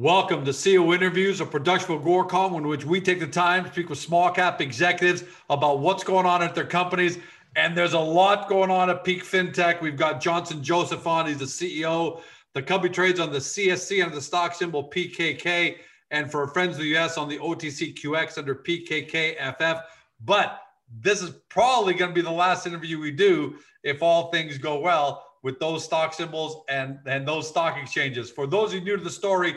Welcome to CEO Interviews, a production of Agoracom, in which we take the time to speak with small cap executives about what's going on at their companies. And there's a lot going on at Peak FinTech. We've got Johnson Joseph on, he's the CEO. The company trades on the CSE under the stock symbol PKK, and for friends of the US on the OTCQX under PKKFF. But this is probably going to be the last interview we do if all things go well with those stock symbols and, and those stock exchanges. For those of you new to the story,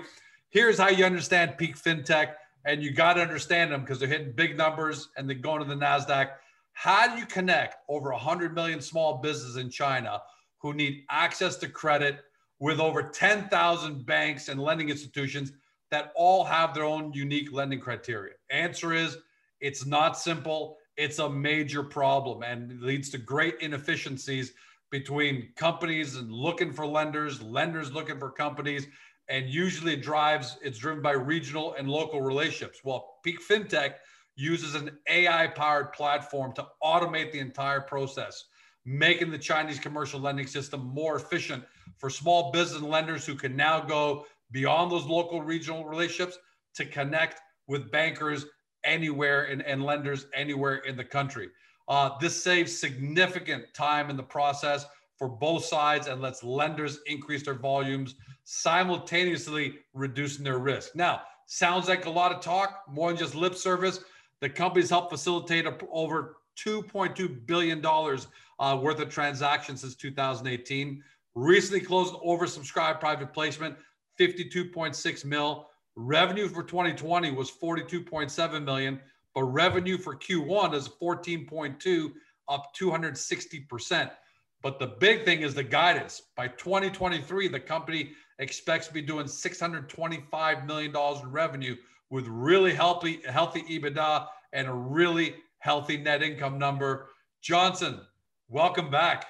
here's how you understand peak fintech, and you got to understand them because they're hitting big numbers and they're going to the NASDAQ. How do you connect over 100 million small businesses in China who need access to credit with over 10,000 banks and lending institutions that all have their own unique lending criteria? Answer is it's not simple. It's a major problem and leads to great inefficiencies between companies and looking for lenders, lenders looking for companies, and usually it drives it's driven by regional and local relationships. Well peak fintech uses an ai powered platform to automate the entire process making the chinese commercial lending system more efficient for small business lenders who can now go beyond those local regional relationships to connect with bankers anywhere and, and lenders anywhere in the country. Uh, this saves significant time in the process for both sides and lets lenders increase their volumes simultaneously reducing their risk. Now, sounds like a lot of talk, more than just lip service. The company's helped facilitate over $2.2 billion uh, worth of transactions since 2018. Recently closed oversubscribed private placement, 52.6 mil. Revenue for 2020 was 42.7 million, but revenue for Q1 is 14.2, up 260%. But the big thing is the guidance. By 2023, the company expects to be doing $625 million in revenue with really healthy, healthy EBITDA and a really healthy net income number. Johnson, welcome back.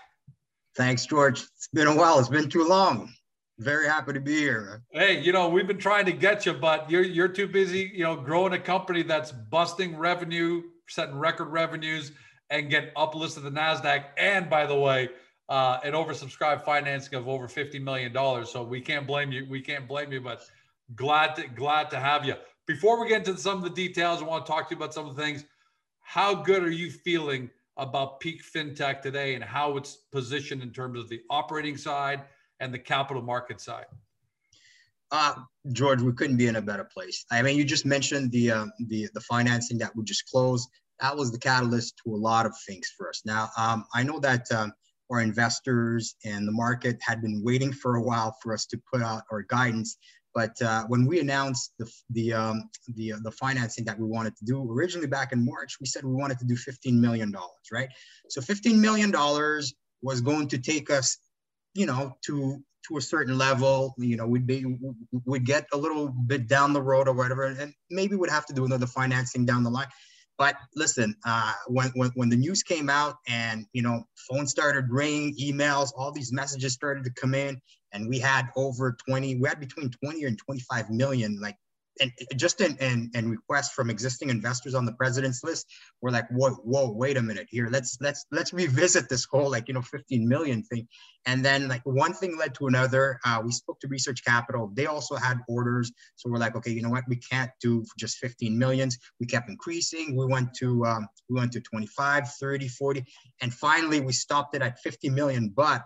Thanks, George. It's been a while. It's been too long. Very happy to be here. Hey, you know, we've been trying to get you, but you're you're too busy, you know, growing a company that's busting revenue, setting record revenues, and get uplisted to the NASDAQ. And by the way, uh, an oversubscribed financing of over fifty million dollars. So we can't blame you. We can't blame you, but glad to glad to have you. Before we get into some of the details, I want to talk to you about some of the things. How good are you feeling about peak fintech today and how it's positioned in terms of the operating side and the capital market side? Uh, George, we couldn't be in a better place. I mean, you just mentioned the uh, the the financing that we just closed. That was the catalyst to a lot of things for us. Now, um, I know that um, our investors and the market had been waiting for a while for us to put out our guidance. But uh, when we announced the the um, the, uh, the financing that we wanted to do originally back in March, we said we wanted to do 15 million dollars, right? So 15 million dollars was going to take us, you know, to to a certain level. You know, we'd be we'd get a little bit down the road or whatever, and maybe we'd have to do another financing down the line. But listen, uh, when, when, when the news came out and, you know, phones started ringing, emails, all these messages started to come in, and we had over 20, we had between 20 and 25 million, like and just in, in requests from existing investors on the president's list, we're like, whoa, whoa, wait a minute here. Let's let's let's revisit this whole like you know 15 million thing. And then like one thing led to another. Uh, we spoke to Research Capital. They also had orders, so we're like, okay, you know what? We can't do just 15 millions. We kept increasing. We went to um, we went to 25, 30, 40, and finally we stopped it at 50 million. But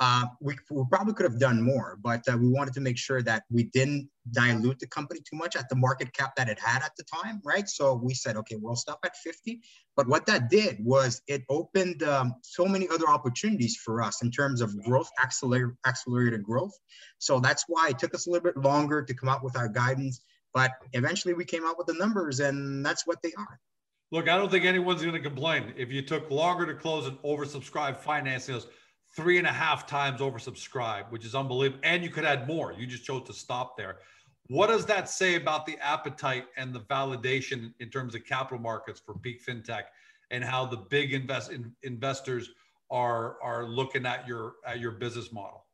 uh, we, we, probably could have done more, but uh, we wanted to make sure that we didn't dilute the company too much at the market cap that it had at the time, right? So we said, okay, we'll stop at 50. But what that did was it opened um, so many other opportunities for us in terms of growth, accelerated, accelerated growth. So that's why it took us a little bit longer to come out with our guidance. But eventually we came out with the numbers, and that's what they are. Look, I don't think anyone's going to complain if you took longer to close an oversubscribed financing three and a half times oversubscribed, which is unbelievable. And you could add more. You just chose to stop there. What does that say about the appetite and the validation in terms of capital markets for peak fintech and how the big invest in, investors are are looking at your at your business model?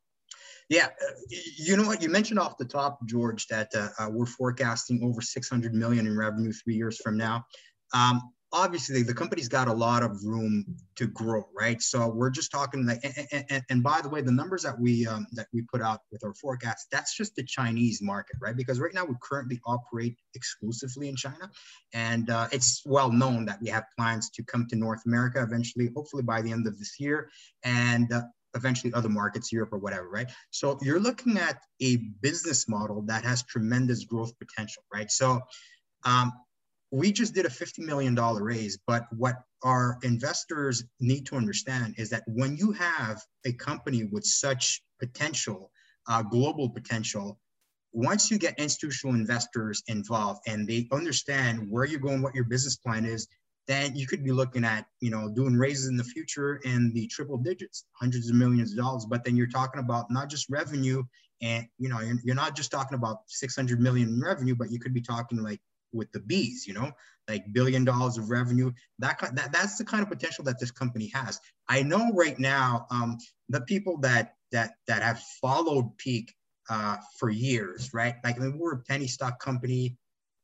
Yeah, you know what you mentioned off the top, George, that uh, we're forecasting over 600 million in revenue three years from now. Um, obviously the company's got a lot of room to grow, right? So we're just talking like, and, and, and by the way, the numbers that we um, that we put out with our forecast, that's just the Chinese market, right? Because right now we currently operate exclusively in China, and uh, it's well known that we have plans to come to North America eventually, hopefully by the end of this year, and uh, eventually other markets, Europe or whatever, right? So you're looking at a business model that has tremendous growth potential, right? So um, we just did a $50 million raise, but what our investors need to understand is that when you have a company with such potential, uh, global potential, once you get institutional investors involved and they understand where you're going, what your business plan is, then you could be looking at, you know, doing raises in the future in the triple digits, hundreds of millions of dollars. But then you're talking about not just revenue and, you know, you're, you're not just talking about 600 million in revenue, but you could be talking like with the bees, you know, like billion dollars of revenue. That, that that's the kind of potential that this company has. I know right now, um, the people that that that have followed Peak uh, for years, right? Like I mean, we're a penny stock company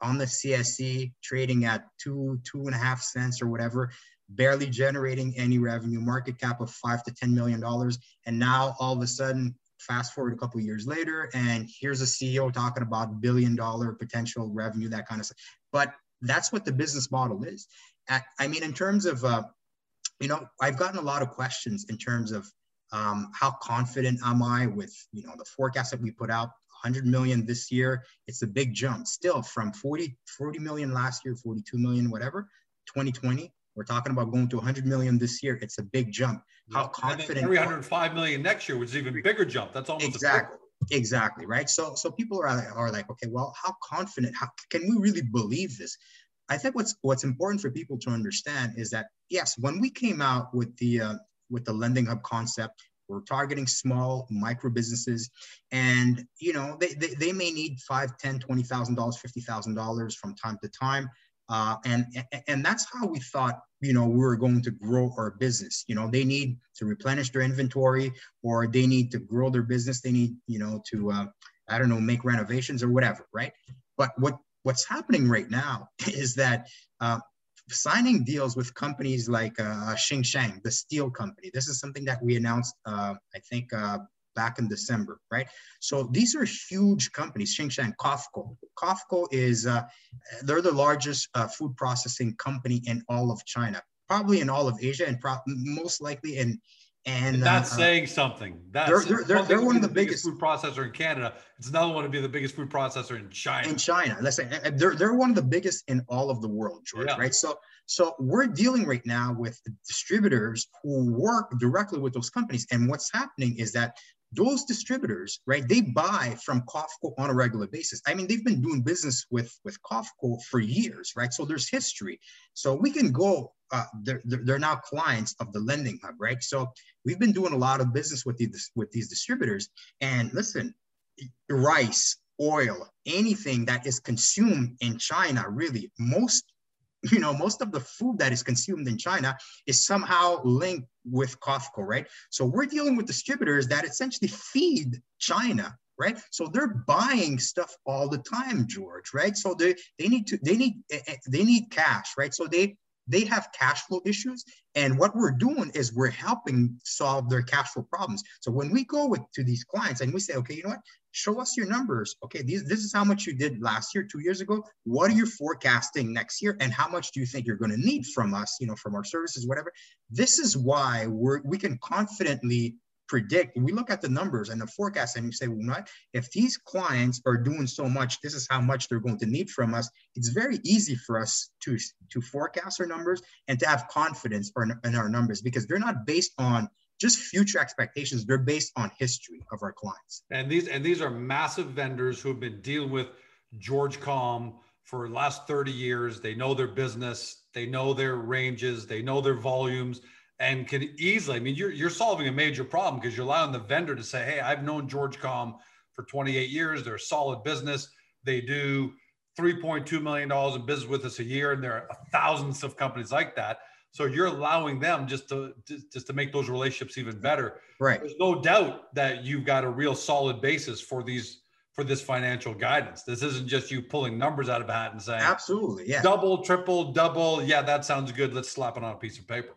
on the CSE, trading at two two and a half cents or whatever, barely generating any revenue, market cap of five to ten million dollars, and now all of a sudden fast forward a couple years later and here's a ceo talking about billion dollar potential revenue that kind of stuff. But that's what the business model is. I mean in terms of uh, you know i've gotten a lot of questions in terms of um, how confident am i with you know the forecast that we put out 100 million this year. It's a big jump. Still from 40 40 million last year 42 million whatever 2020 we're talking about going to 100 million this year. It's a big jump. How confident? 305 million next year, which is even bigger jump. That's almost exactly. Exactly right. So, so people are are like, okay, well, how confident? How can we really believe this? I think what's what's important for people to understand is that yes, when we came out with the uh, with the lending hub concept, we're targeting small micro businesses, and you know they, they, they may need five, ten, twenty thousand dollars, fifty thousand dollars from time to time. Uh, and and that's how we thought you know we were going to grow our business. You know they need to replenish their inventory or they need to grow their business. They need you know to uh, i don't know make renovations or whatever right? But what what's happening right now is that uh, signing deals with companies like uh, Tsingshan, the steel company. This is something that we announced, uh, I think, uh, back in December, right? So these are huge companies, Tsingshan, COFCO. COFCO is, uh, they're the largest uh, food processing company in all of China, probably in all of Asia and pro- most likely in, and, and that's uh, saying something. That's they're, they're, they're, they're one of the, the biggest, biggest, food processor in Canada. It's another one to be the biggest food processor in China. In China, let's say they're they're one of the biggest in all of the world, George. Yeah. Right. So so we're dealing right now with distributors who work directly with those companies, and what's happening is that those distributors, right, they buy from COFCO on a regular basis. I mean, they've been doing business with, with COFCO for years, right? So there's history. So we can go, uh, they're, they're now clients of the lending hub, right? So we've been doing a lot of business with these, with these distributors. And listen, rice, oil, anything that is consumed in China, really, most you know, most of the food that is consumed in China is somehow linked with COFCO, right? So we're dealing with distributors that essentially feed China, right? So they're buying stuff all the time, George, right? So they they need to they need eh, eh, they need cash, right? So they they have cash flow issues. And what we're doing is we're helping solve their cash flow problems. So when we go with to these clients and we say okay you know what? Show us your numbers. Okay these, this is how much you did last year two years ago. What are you forecasting next year? And how much do you think you're going to need from us you know from our services whatever? This is why we're we can confidently predict. We look at the numbers and the forecast and you say, well, what? If these clients are doing so much, this is how much they're going to need from us. It's very easy for us to, to forecast our numbers and to have confidence in our numbers because they're not based on just future expectations. They're based on history of our clients. And these and these are massive vendors who have been dealing with George Com for last 30 years. They know their business, they know their ranges, they know their volumes and can easily, I mean, you're, you're solving a major problem because you're allowing the vendor to say, hey, I've known George Com for 28 years. They're a solid business. They do $3.2 million in business with us a year, and there are thousands of companies like that. So you're allowing them just to just to make those relationships even better. Right. There's no doubt that you've got a real solid basis for these for this financial guidance. This isn't just you pulling numbers out of a hat and saying, absolutely, yeah, double, triple, double. Yeah, that sounds good. Let's slap it on a piece of paper.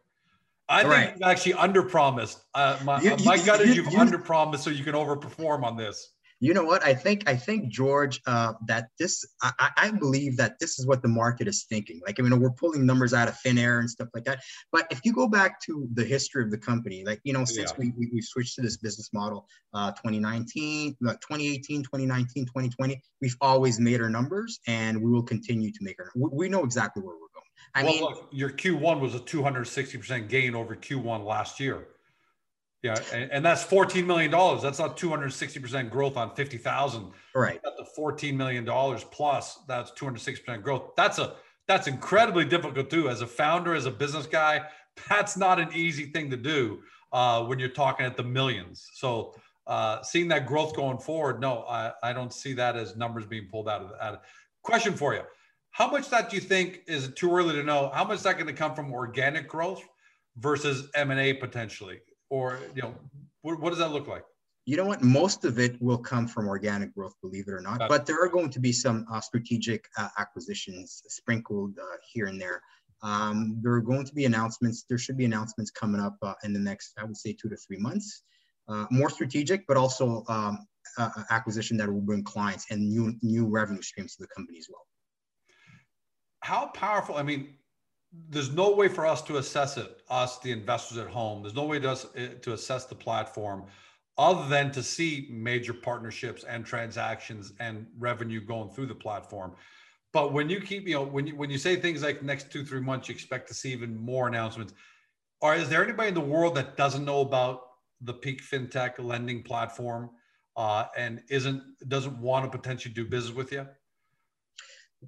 I think you've actually underpromised. Uh, my You- uh, my you- gut is you- you've you- underpromised so you can overperform on this. You know what? I think I think George uh, that this I, I believe that this is what the market is thinking. Like I mean, we're pulling numbers out of thin air and stuff like that. But if you go back to the history of the company, like you know, since Yeah. we, we we switched to this business model, uh, 2019, like 2018, 2019, 2020, we've always made our numbers, and we will continue to make our. We, we know exactly where we're. I well, mean, look, your Q1 was a 260% gain over Q1 last year. Yeah, and, and that's $14 million. That's not 260% growth on 50,000. right. Got the $14 million plus. That's 260% growth. That's a that's incredibly difficult too. As a founder, as a business guy, that's not an easy thing to do uh, when you're talking at the millions. So uh, seeing that growth going forward, no, I, I don't see that as numbers being pulled out of the out of- question for you. How much that do you think is too early to know? How much is that going to come from organic growth versus M and A potentially, or you know, what, what does that look like? You know what? Most of it will come from organic growth, believe it or not. It. But there are going to be some uh, strategic uh, acquisitions sprinkled uh, here and there. Um, there are going to be announcements. There should be announcements coming up uh, in the next, I would say, two to three months. Uh, more strategic, but also um, uh, acquisition that will bring clients and new new revenue streams to the company as well. How powerful i mean there's no way for us to assess it us the investors at home. There's no way to us eh, to assess the platform other than to see major partnerships and transactions and revenue going through the platform. But when you keep you know when you when you say things like next two three months you expect to see even more announcements. Or is there anybody in the world that doesn't know about the peak fintech lending platform uh, and isn't doesn't want to potentially do business with you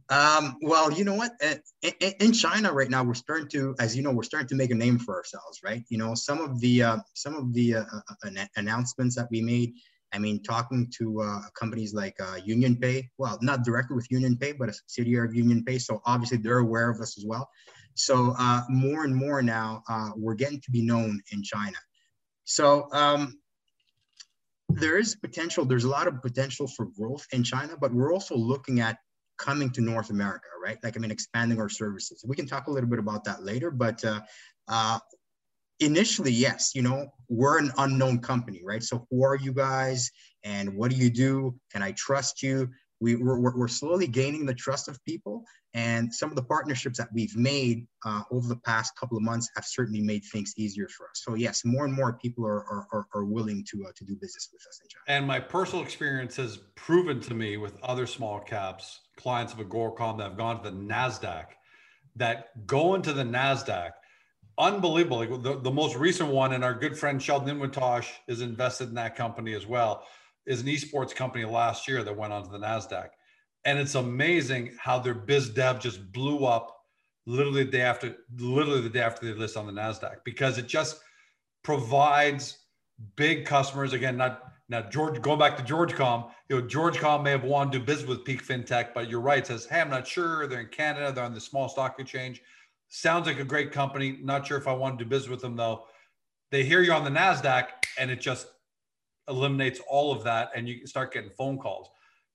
Um, well, you know what? Uh, In, in- in China right now, we're starting to, as you know, we're starting to make a name for ourselves, right? You know, some of the uh, some of the uh, uh, anna- announcements that we made. I mean, talking to uh, companies like uh, Union Pay. Well, not directly with Union Pay, but a subsidiary of Union Pay. So obviously, they're aware of us as well. So uh, more and more now, uh, we're getting to be known in China. So um, there is potential. There's a lot of potential for growth in China, but we're also looking at coming to North America, right? Like, I mean, expanding our services. We can talk a little bit about that later, but uh, uh, initially, yes, you know, we're an unknown company, right? So, who are you guys and what do you do? Can I trust you? We, we're, we're slowly gaining the trust of people. And some of the partnerships that we've made uh, over the past couple of months have certainly made things easier for us. So, yes, more and more people are, are, are, willing to, uh, to do business with us in. And my personal experience has proven to me with other small caps, clients of Agoracom that have gone to the NASDAQ, that going to the NASDAQ, unbelievable. The, the most recent one, and our good friend Sheldon Inwentash is invested in that company as well, is an esports company last year that went onto the NASDAQ. And it's amazing how their biz dev just blew up literally the day after, literally the day after they list on the NASDAQ because it just provides big customers. Again not now george going back to georgecom you know georgecom may have wanted to do business with peak fintech but you're right. Says hey i'm not sure. They're in canada. They're on the small stock exchange. Sounds like a great company. Not sure if i want to do business with them though. They hear you on the nasdaq and it just eliminates all of that and you start getting phone calls.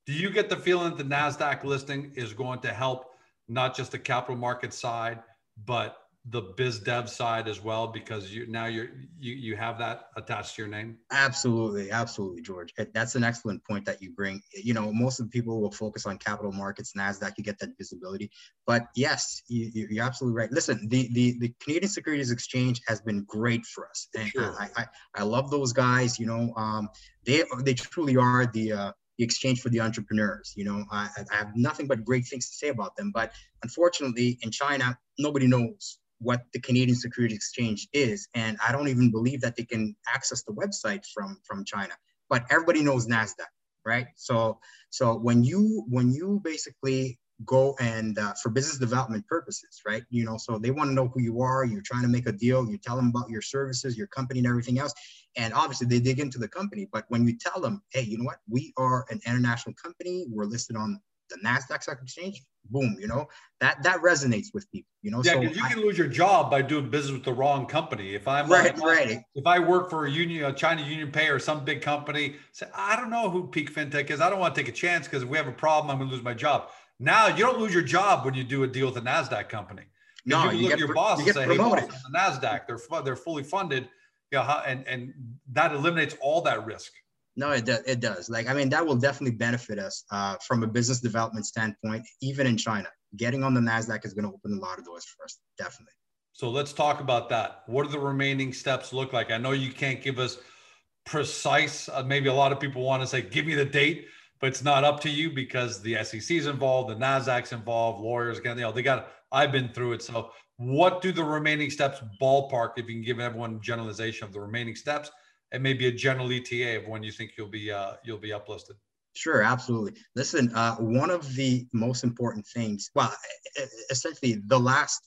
Do you get the feeling that the nasdaq listing is going to help not just the capital market side but the biz dev side as well because you now you're you you have that attached to your name Absolutely, absolutely, George. That's an excellent point that you bring. You know, most of the people will focus on capital markets, Nasdaq. You get that visibility, but yes, you, you're absolutely right. Listen, the the the Canadian Securities Exchange has been great for us, and Sure. I, I I love those guys. You know, um, they they truly are the uh, the exchange for the entrepreneurs. You know, I, I have nothing but great things to say about them. But unfortunately, in China, nobody knows what the Canadian Securities Exchange is, and I don't even believe that they can access the website from from China. But everybody knows Nasdaq, right? So so when you when you basically go and uh, for business development purposes, right? You know, so they want to know who you are. You're trying to make a deal. You tell them about your services, your company, and everything else. And obviously, they dig into the company. But when you tell them, hey, you know what? We are an international company. We're listed on the Nasdaq Stock Exchange, boom, you know that that resonates with people, you know. Yeah, because so you I, can lose your job by doing business with the wrong company. If I'm right, right. If I work for a union, a China Union Pay or some big company, say I don't know who Peak FinTech is. I don't want to take a chance because if we have a problem, I'm going to lose my job. Now you don't lose your job when you do a deal with a Nasdaq company. No, you, you look get, at your boss you and say, promoted. "Hey, boss, the Nasdaq, they're they're fully funded." Yeah, and and that eliminates all that risk. No, it does. It does. Like, I mean, that will definitely benefit us uh, from a business development standpoint, even in China. Getting on the Nasdaq is going to open a lot of doors for us, definitely. So let's talk about that. What do the remaining steps look like? I know you can't give us precise. Uh, maybe a lot of people want to say, "Give me the date," but it's not up to you because the SEC is involved, the Nasdaq's involved, lawyers, you know, they got. I've been through it. So, what do the remaining steps ballpark? If you can give everyone generalization of the remaining steps, and maybe a general ETA of when you think you'll be uh, you'll be uplisted. Sure, absolutely. Listen, uh, one of the most important things, well, essentially the last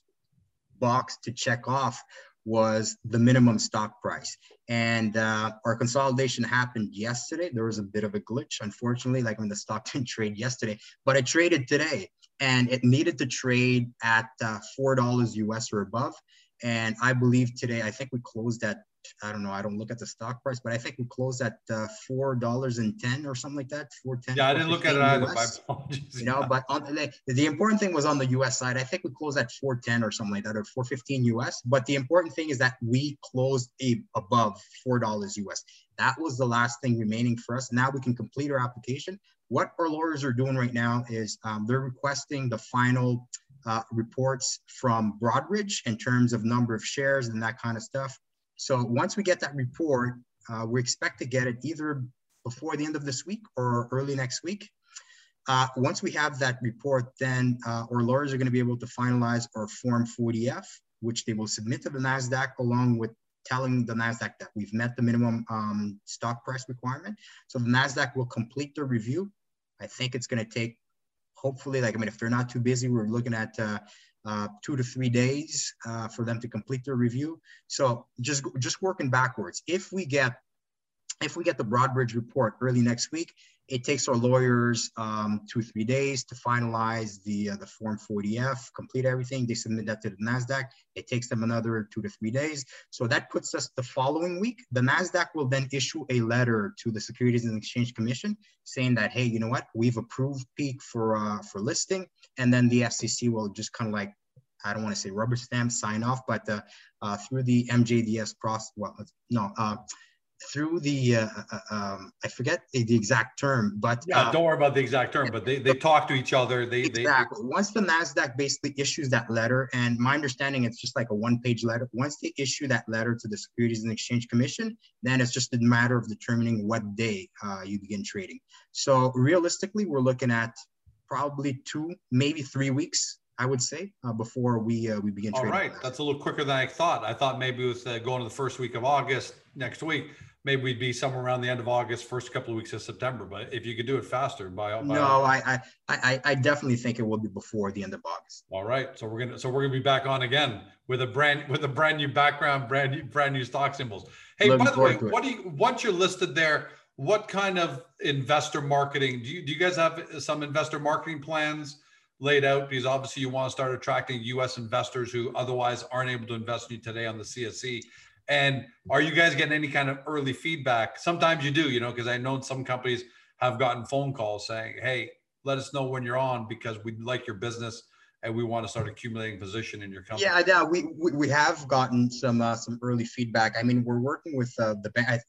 box to check off was the minimum stock price. And uh, our consolidation happened yesterday. There was a bit of a glitch, unfortunately, like when the stock didn't trade yesterday, but it traded today and it needed to trade at uh, $4 US or above. And I believe today, I think we closed at I don't know. I don't look at the stock price, but I think we closed at uh, four dollars and ten or something like that. Four ten. Yeah, I didn't look at it either. Apologies. You know, but on the, the important thing was on the U.S. side. I think we closed at four ten or something like that, or four fifteen U.S. But the important thing is that we closed a, above four dollars U.S. That was the last thing remaining for us. Now we can complete our application. What our lawyers are doing right now is um, they're requesting the final uh, reports from Broadridge in terms of number of shares and that kind of stuff. So once we get that report, uh, we expect to get it either before the end of this week or early next week. Uh, once we have that report, then uh, our lawyers are going to be able to finalize our Form 40F, which they will submit to the NASDAQ along with telling the NASDAQ that we've met the minimum um, stock price requirement. So the NASDAQ will complete the review. I think it's going to take, hopefully, like, I mean, if they're not too busy, we're looking at uh, two to three days uh, for them to complete their review. So just just working backwards. If we get if we get the Broadridge report early next week, it takes our lawyers um, two three days to finalize the uh, the Form 40F, complete everything. They submit that to the Nasdaq. It takes them another two to three days. So that puts us the following week. The Nasdaq will then issue a letter to the Securities and Exchange Commission saying that hey, you know what, we've approved Peak for uh, for listing, and then the SEC will just kind of like I don't want to say rubber stamp sign off, but uh, uh, through the MJDS process, well, no, uh, through the uh, uh, um, I forget the, the, exact term, but yeah, uh, don't worry about the exact term. But they, they talk to each other. They exactly they, once the Nasdaq basically issues that letter, and my understanding it's just like a one page letter. Once they issue that letter to the Securities and Exchange Commission, then it's just a matter of determining what day uh, you begin trading. So realistically, we're looking at probably two, maybe three weeks I would say, uh, before we uh, we begin trading. All right, that's a little quicker than I thought. I thought maybe with uh, going to the first week of August next week, maybe we'd be somewhere around the end of August, first couple of weeks of September. But if you could do it faster, by, by no, I, I I I definitely think it will be before the end of August. All right, so we're gonna so we're gonna be back on again with a brand with a brand new background, brand new brand new stock symbols. Hey, Looking by the way, what do you once you're listed there? What kind of investor marketing do you do? You guys have some investor marketing plans? laid out because obviously you want to start attracting US investors who otherwise aren't able to invest in you today on the CSE. And are you guys getting any kind of early feedback? Sometimes you do, you know, because I know some companies have gotten phone calls saying, hey, let us know when you're on because we like your business and we want to start accumulating position in your company. Yeah, yeah, we we, we have gotten some uh, some early feedback. I mean, we're working with uh, the bank.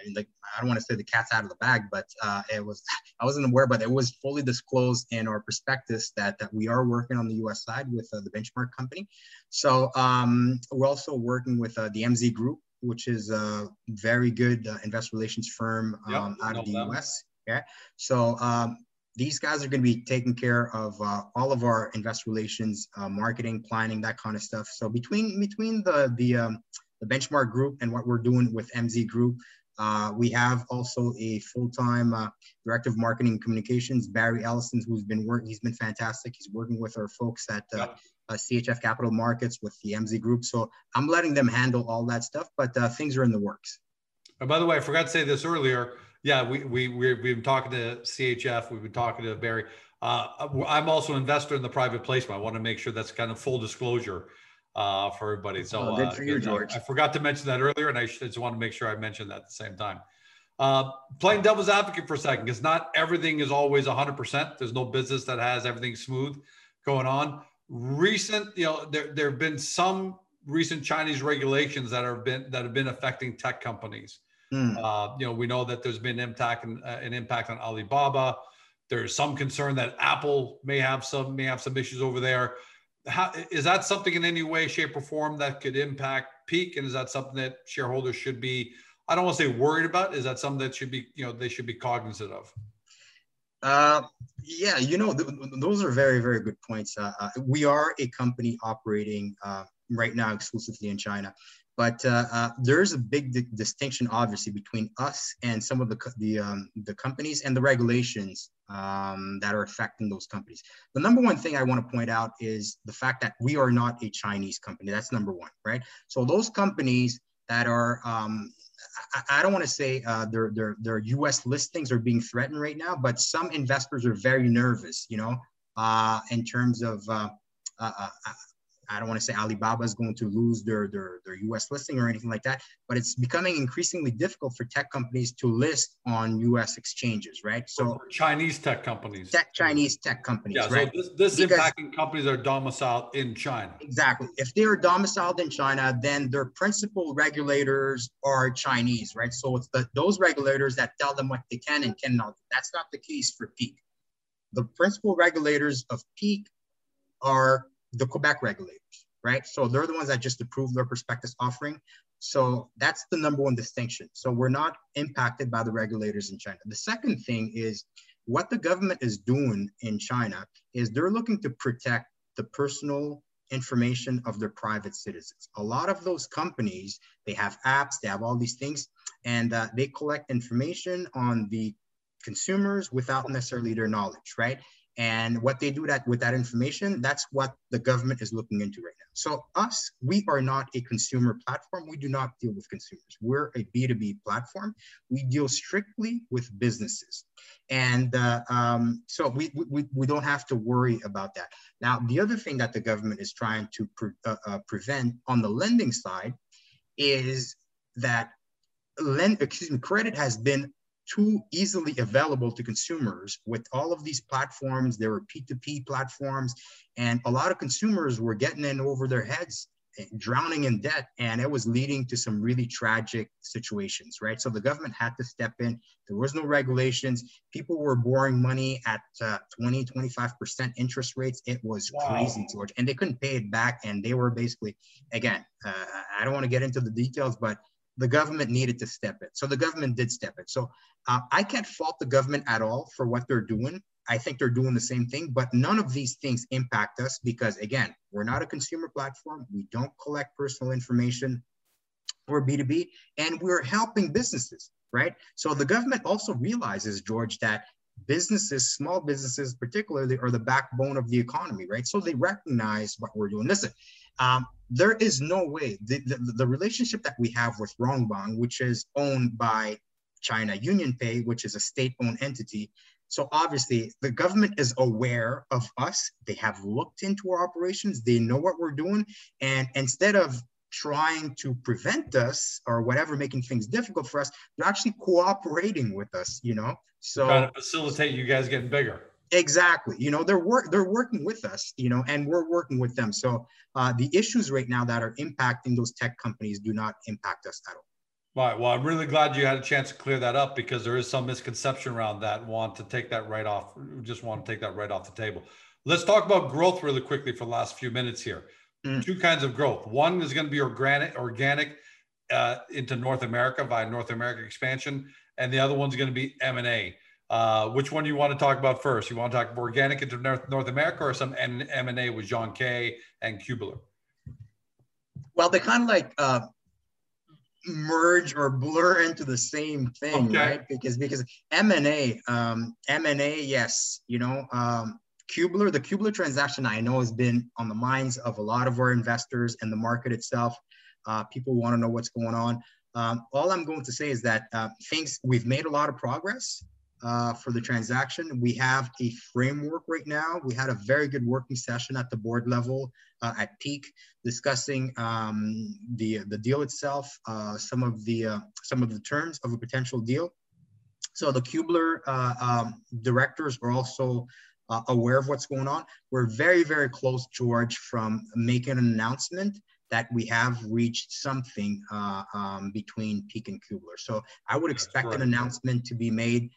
I, I, like I don't want to say the cat's out of the bag, but uh, it was I wasn't aware, but it was fully disclosed in our prospectus that that we are working on the U.S. side with uh, the benchmark company. So um, we're also working with uh, the MZ Group, which is a very good uh, investor relations firm um, yep, out of the them. U.S. Yeah. So um, these guys are going to be taking care of uh, all of our investor relations, uh, marketing, planning, that kind of stuff. So between between the the um, the benchmark group and what we're doing with MZ Group, uh, we have also a full-time uh, director of marketing and communications, Barry Ellison, who's been working. He's been fantastic. He's working with our folks at uh, uh, CHF Capital Markets with the MZ Group. So I'm letting them handle all that stuff, but things are in the works. And by the way, I forgot to say this earlier Yeah, we, we, we've been talking to CHF, we've been talking to Barry. Uh, I'm also an investor in the private placement. I want to make sure that's kind of full disclosure uh, for everybody. So oh, good for you, George. I, I, forgot to mention that earlier, and I just want to make sure I mentioned that at the same time. Uh, playing devil's advocate for a second, because not everything is always 100%. There's no business that has everything smooth going on. Recent, you know, there there have been some recent Chinese regulations that have been that have been affecting tech companies. Mm. Uh, you know, we know that there's been impact and, uh, an impact on Alibaba. There's some concern that Apple may have some may have some issues over there. How, is that something in any way, shape, or form that could impact Peak? And is that something that shareholders should be? I don't want to say worried about. Is that something that should be you know they should be cognizant of? Uh, yeah, you know, th- those are very, very good points. Uh, uh, we are a company operating uh, right now exclusively in China. But uh, uh, there's a big di- distinction, obviously, between us and some of the the, um, the companies and the regulations um, that are affecting those companies. The number one thing I want to point out is the fact that we are not a Chinese company. That's number one, right? So those companies that are um, I, I, don't want to say uh, their, their, their U.S. listings are being threatened right now, but some investors are very nervous, you know, uh, in terms of uh, uh, uh I don't want to say Alibaba is going to lose their, their, their US listing or anything like that, but it's becoming increasingly difficult for tech companies to list on US exchanges, right? So Chinese tech companies. Tech Chinese tech companies, yeah, right? So this, this because, impacting companies that are domiciled in China. Exactly. If they are domiciled in China, then their principal regulators are Chinese, right? So it's the, those regulators that tell them what they can and cannot. That's not the case for Peak. The principal regulators of Peak are the Quebec regulators, right? So they're the ones that just approved their prospectus offering. So that's the number one distinction. So we're not impacted by the regulators in China. The second thing is what the government is doing in China is they're looking to protect the personal information of their private citizens. A lot of those companies, they have apps, they have all these things, and uh, they collect information on the consumers without necessarily their knowledge, right? And what they do that with that information, that's what the government is looking into right now. So us, we are not a consumer platform. We do not deal with consumers. We're a B2B platform. We deal strictly with businesses. And uh, um, so we, we, we don't have to worry about that. Now, the other thing that the government is trying to pre- uh, uh, prevent on the lending side is that lend, excuse me, credit has been too easily available to consumers with all of these platforms. There were P2P platforms, and a lot of consumers were getting in over their heads, eh, drowning in debt, and it was leading to some really tragic situations, right? So the government had to step in. There was no regulations. People were borrowing money at uh, 20, 25% interest rates. It was wow. crazy, George, and they couldn't pay it back. And they were basically, again, uh, I don't want to get into the details, but the government needed to step in. So the government did step in. So uh, I can't fault the government at all for what they're doing. I think they're doing the same thing, but none of these things impact us because, again, we're not a consumer platform. We don't collect personal information. We're B2B and we're helping businesses, right? So the government also realizes, George, that businesses, small businesses particularly, are the backbone of the economy, right? So they recognize what we're doing. Listen, um, there is no way the, the, the, relationship that we have with Rongbang, which is owned by China UnionPay, which is a state-owned entity. So obviously the government is aware of us. They have looked into our operations. They know what we're doing. And instead of trying to prevent us or whatever, making things difficult for us, they're actually cooperating with us, you know? So trying to facilitate you guys getting bigger. Exactly. You know, they're work they're working with us, you know, and we're working with them. So uh, the issues right now that are impacting those tech companies do not impact us at all. Right. Well, I'm really glad you had a chance to clear that up because there is some misconception around that. Want to take that right off. Just want to take that right off the table. Let's talk about growth really quickly for the last few minutes here. Mm. Two kinds of growth. One is going to be organic, organic uh, into North America via North America expansion, and the other one's going to be M and A. Uh, which one do you want to talk about first? You want to talk about organic into North, North America or some M and A with Jean Kay and Cubeler? Well, they kind of like uh, merge or blur into the same thing, okay. right? Because because M and A, um, M and A, yes, you know, um, Cubeler, the Cubeler transaction, I know has been on the minds of a lot of our investors and the market itself. Uh, people want to know what's going on. Um, all I'm going to say is that uh, things we've made a lot of progress uh, for the transaction. We have a framework right now. We had a very good working session at the board level uh, at Peak, discussing um, the the deal itself, uh, some of the uh, some of the terms of a potential deal. So the Cubeler uh, um, directors are also uh, aware of what's going on. We're very very close, George, from making an announcement that we have reached something uh, um, between Peak and Cubeler. So I would expect an announcement to be made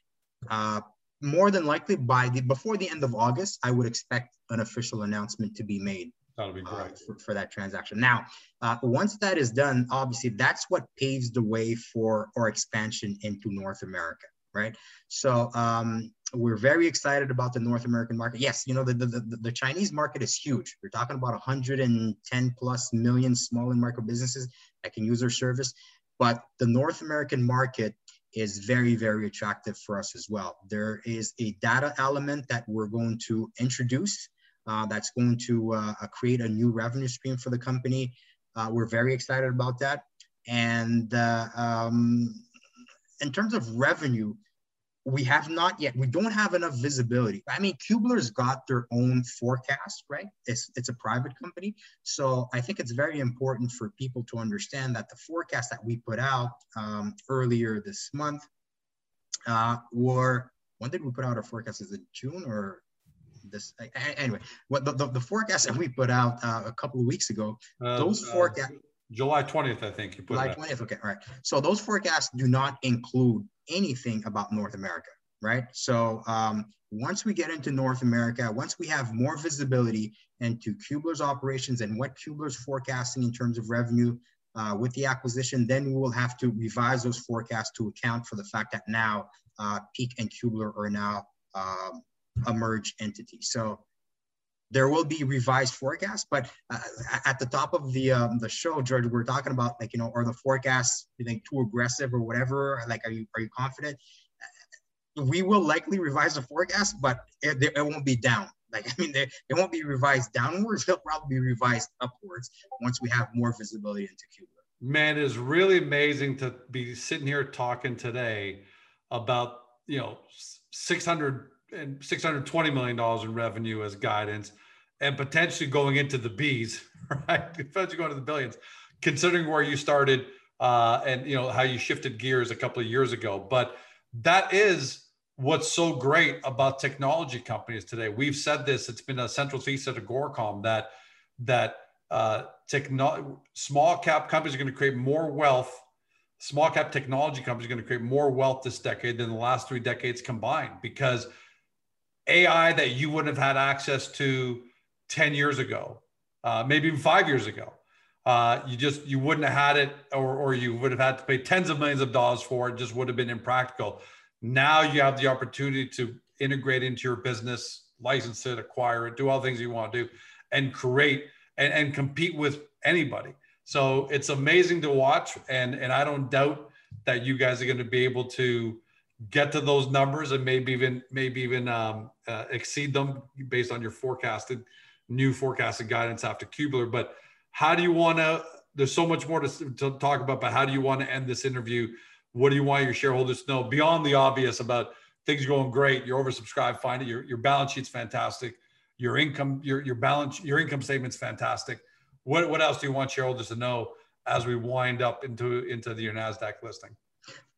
uh, more than likely by the before the end of August. I would expect an official announcement to be made. That'll be uh, great uh, for, for, that transaction. Now, uh, once that is done, obviously that's what paves the way for our expansion into North America, right? So um, we're very excited about the North American market. Yes, you know, the, the, the, the Chinese market is huge. We're talking about 110 plus million small and micro businesses that can use our service. But the North American market is very, very attractive for us as well. There is a data element that we're going to introduce uh, that's going to uh, create a new revenue stream for the company. Uh, we're very excited about that. And uh, um, in terms of revenue, we have not yet, we don't have enough visibility. I mean, Cubeler's got their own forecast, right? It's, it's a private company. So I think it's very important for people to understand that the forecast that we put out um, earlier this month uh, were, when did we put out our forecast? Is it June or this? Anyway, what the, the, the forecast that we put out uh, a couple of weeks ago, uh, those forecasts. July 20th, I think you put it. July 20th. Okay. All right. So those forecasts do not include anything about North America, right? So um, once we get into North America, once we have more visibility into Cubeler's operations and what Cubeler's forecasting in terms of revenue uh, with the acquisition, then we will have to revise those forecasts to account for the fact that now uh, Peak and Cubeler are now uh, a merged entity. So there will be revised forecasts, but uh, at the top of the um, the show, George, we're talking about like you know, are the forecasts you think too aggressive or whatever? Like, are you are you confident? We will likely revise the forecast, but it, it won't be down. Like, I mean, they, they won't be revised downwards. They'll probably be revised upwards once we have more visibility into Cuba. Man, it is really amazing to be sitting here talking today about you know 600 and 620 million dollars in revenue as guidance and potentially going into the right? Potentially going to the billions, considering where you started uh, and you know how you shifted gears a couple of years ago. But that is what's so great about technology companies today. We've said this; it's been a central thesis at Agoracom that that uh, techno- small cap companies are going to create more wealth. Small cap technology companies are going to create more wealth this decade than the last three decades combined because AI that you wouldn't have had access to 10 years ago, uh, maybe even five years ago. Uh, you just you wouldn't have had it, or, or you would have had to pay tens of millions of dollars for it. Just would have been impractical. Now you have the opportunity to integrate into your business, license it, acquire it, do all the things you want to do, and create and, and compete with anybody. So it's amazing to watch, and and I don't doubt that you guys are going to be able to get to those numbers and maybe even maybe even um, uh, exceed them based on your forecasted new forecasted guidance after Cubeler. But how do you want to? There's so much more to, to talk about, but how do you want to end this interview? What do you want your shareholders to know beyond the obvious about things going great? You're oversubscribed. Find it. Your, your balance sheet's fantastic. Your income, your your balance, your income statement's fantastic. What what else do you want shareholders to know as we wind up into into your Nasdaq listing?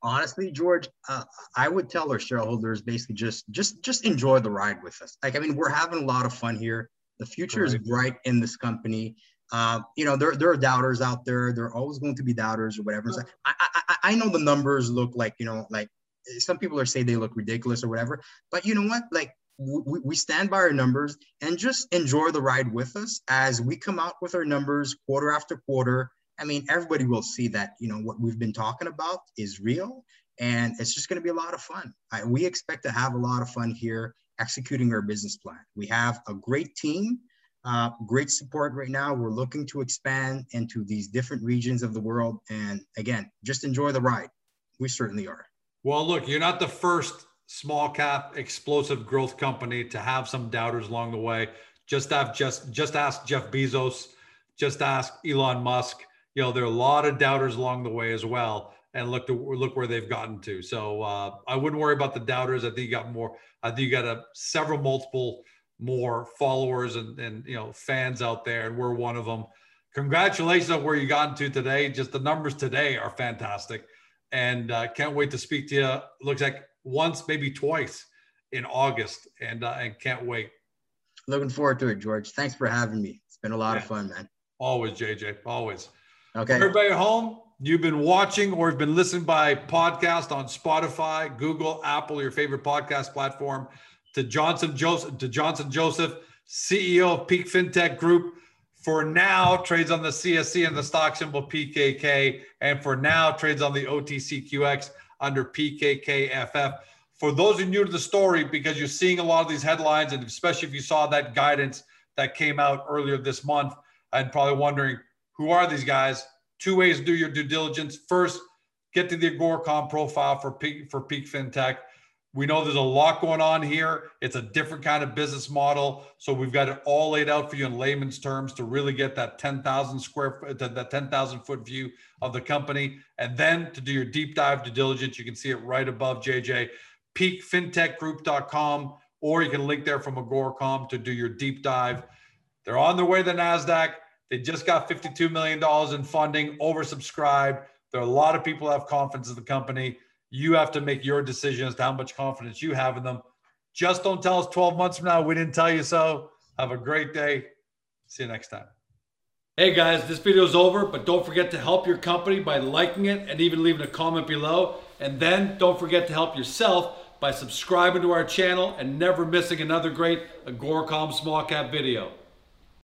Honestly, George, uh, I would tell our shareholders basically just just just enjoy the ride with us. Like, I mean, we're having a lot of fun here. The future right. is bright in this company. Uh, you know, there, there are doubters out there. There are always going to be doubters or whatever. So I, I, I know the numbers look like, you know, like some people are saying they look ridiculous or whatever. But you know what? Like we, we stand by our numbers and just enjoy the ride with us as we come out with our numbers quarter after quarter I mean, everybody will see that, you know, what we've been talking about is real and it's just going to be a lot of fun. I, we expect to have a lot of fun here executing our business plan. We have a great team, uh, great support right now. We're looking to expand into these different regions of the world. And again, just enjoy the ride. We certainly are. Well, look, you're not the first small cap explosive growth company to have some doubters along the way. Just have just just ask Jeff Bezos, just ask Elon Musk you know, there are a lot of doubters along the way as well. And look to look where they've gotten to. So uh, I wouldn't worry about the doubters. I think you got more. I think you got a several multiple more followers and and you know fans out there, and we're one of them. Congratulations on where you got to today. Just the numbers today are fantastic, and uh, can't wait to speak to you. Looks like once, maybe twice in August, and uh, and can't wait. Looking forward to it, George. Thanks for having me. It's been a lot yeah. of fun, man. Always, JJ. Always. Okay. Everybody at home, you've been watching or have been listening by podcast on Spotify, Google, Apple, your favorite podcast platform. To Johnson Joseph, to Johnson Joseph, CEO of Peak FinTech Group. For now, trades on the CSE and the stock symbol PKK, and for now, trades on the OTCQX under PKKFF. For those who are new to the story, because you're seeing a lot of these headlines, and especially if you saw that guidance that came out earlier this month, and probably wondering who are these guys? Two ways to do your due diligence. First, get to the Agoracom profile for Peak, for Peak FinTech. We know there's a lot going on here. It's a different kind of business model. So we've got it all laid out for you in layman's terms to really get that 10,000 square foot, that 10,000 foot view of the company. And then to do your deep dive due diligence, you can see it right above JJ, peakfintechgroup.com, or you can link there from Agoracom to do your deep dive. They're on their way to NASDAQ. They just got $52 million in funding, oversubscribed. There are a lot of people have confidence in the company. You have to make your decision as to how much confidence you have in them. Just don't tell us 12 months from now we didn't tell you so. Have a great day. See you next time. Hey guys, this video is over, but don't forget to help your company by liking it and even leaving a comment below. And then don't forget to help yourself by subscribing to our channel and never missing another great Agoracom small cap video.